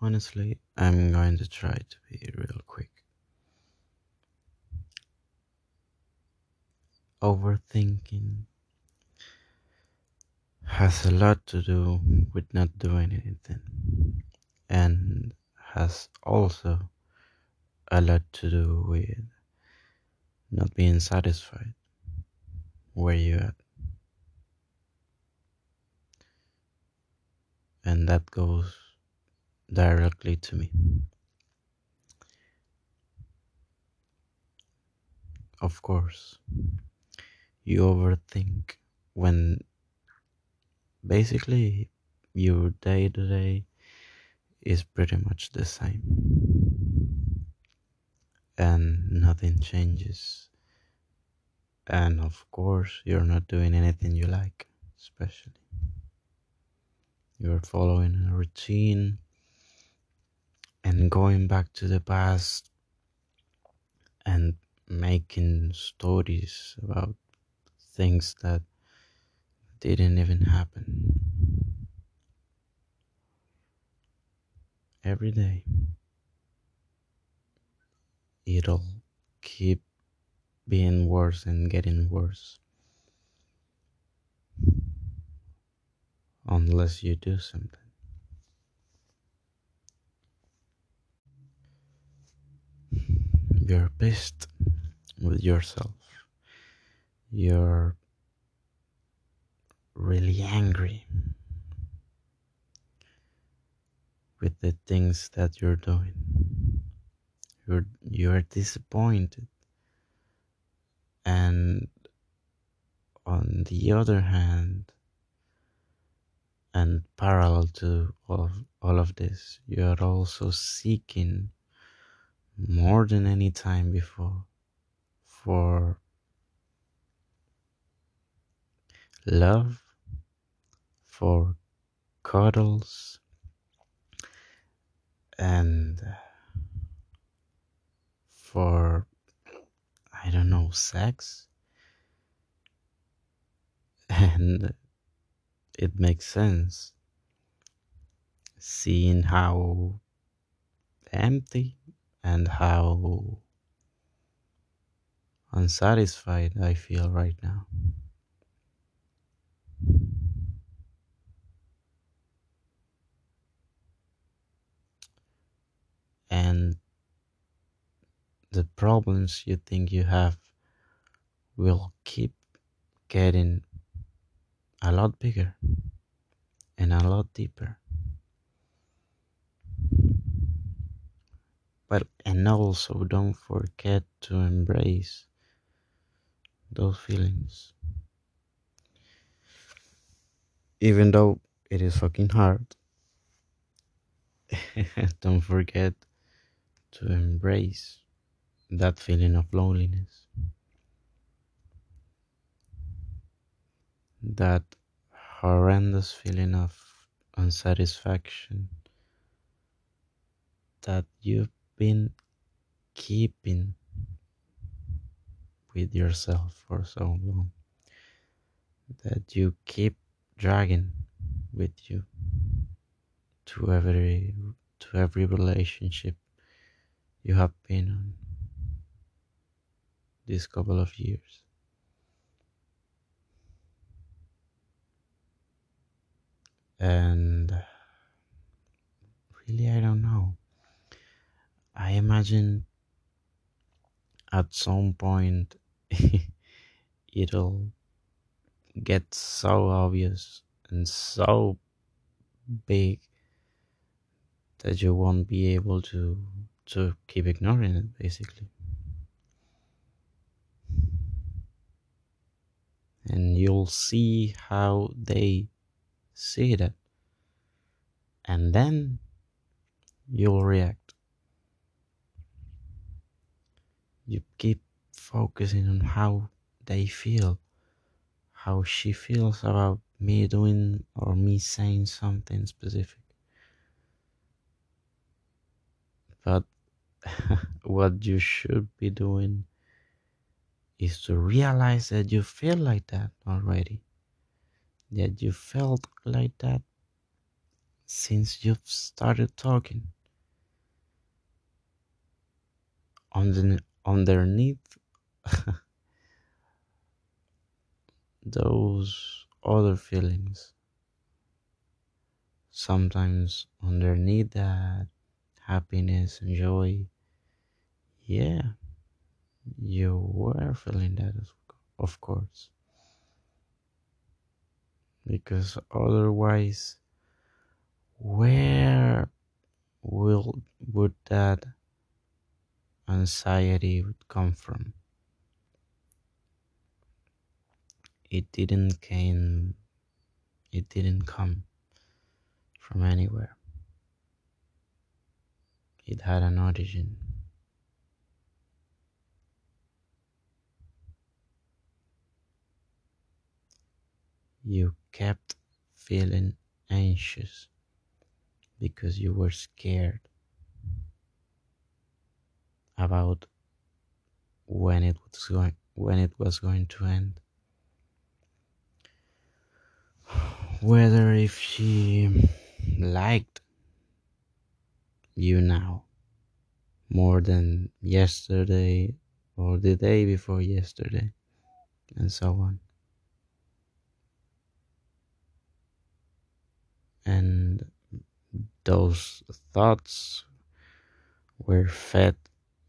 Honestly, I'm going to try to be real quick. Overthinking has a lot to do with not doing anything, and has also a lot to do with not being satisfied where you're at. And that goes directly to me. Of course, you overthink when basically your day to day is pretty much the same and nothing changes. And of course, you're not doing anything you like, especially. You're following a routine and going back to the past and making stories about things that didn't even happen. Every day, it'll keep being worse and getting worse. Unless you do something. You're pissed with yourself. You're really angry with the things that you're doing. You're you're disappointed. And on the other hand, and parallel to all of, all of this, you're also seeking more than any time before for love, for cuddles, and uh, for I don't know, sex. And it makes sense seeing how empty and how unsatisfied I feel right now. And the problems you think you have will keep getting a lot bigger and a lot deeper. But and also don't forget to embrace those feelings. Even though it is fucking hard, don't forget to embrace that feeling of loneliness. That horrendous feeling of unsatisfaction that you've been keeping with yourself for so long that you keep dragging with you to every to every relationship you have been on this couple of years. And really, I don't know. I imagine at some point it'll get so obvious and so big that you won't be able to to keep ignoring it basically. And you'll see how they see that. And then you'll react you keep focusing on how they feel how she feels about me doing or me saying something specific but what you should be doing is to realize that you feel like that already. That you felt like that since you've started talking. Under, underneath those other feelings, sometimes underneath that happiness and joy, yeah, you were feeling that, of course. Because otherwise, where will would that anxiety would come from? It didn't came it didn't come from anywhere. It had an origin. You kept feeling anxious because you were scared about when it was going when it was going to end. Whether if she liked you now more than yesterday or the day before yesterday and so on. And those thoughts were fed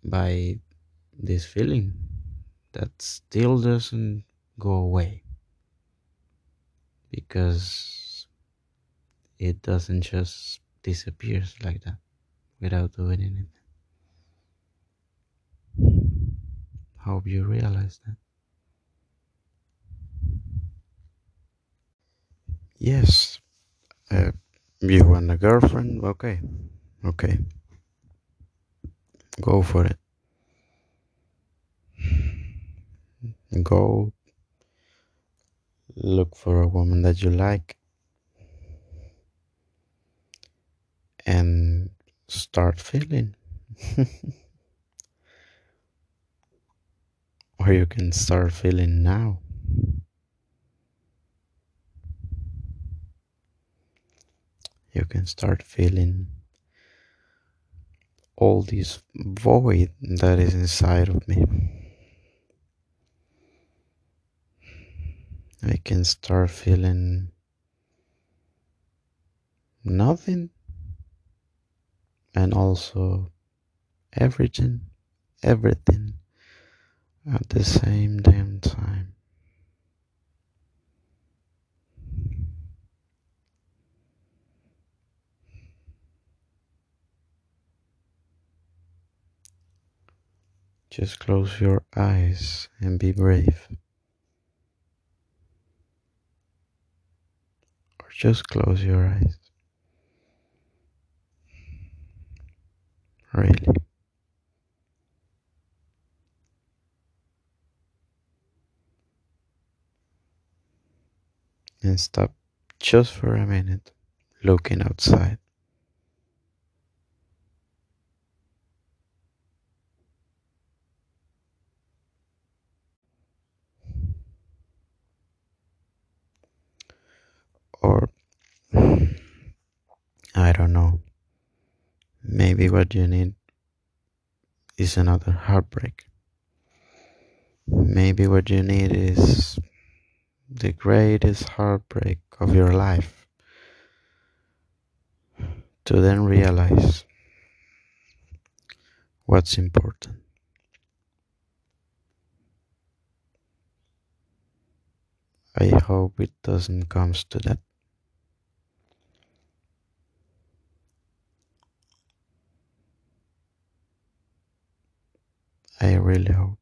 by this feeling that still doesn't go away because it doesn't just disappear like that without doing anything. Hope you realize that. Yes, uh, you want a girlfriend? Okay, okay, go for it. Go look for a woman that you like and start feeling. or you can start feeling now. You can start feeling all this void that is inside of me. I can start feeling nothing and also everything, everything at the same damn time. Just close your eyes and be brave. Or just close your eyes. Really. And stop just for a minute looking outside. or I don't know. Maybe what you need is another heartbreak. Maybe what you need is the greatest heartbreak of your life to then realize what's important. I hope it doesn't come to that. Hope.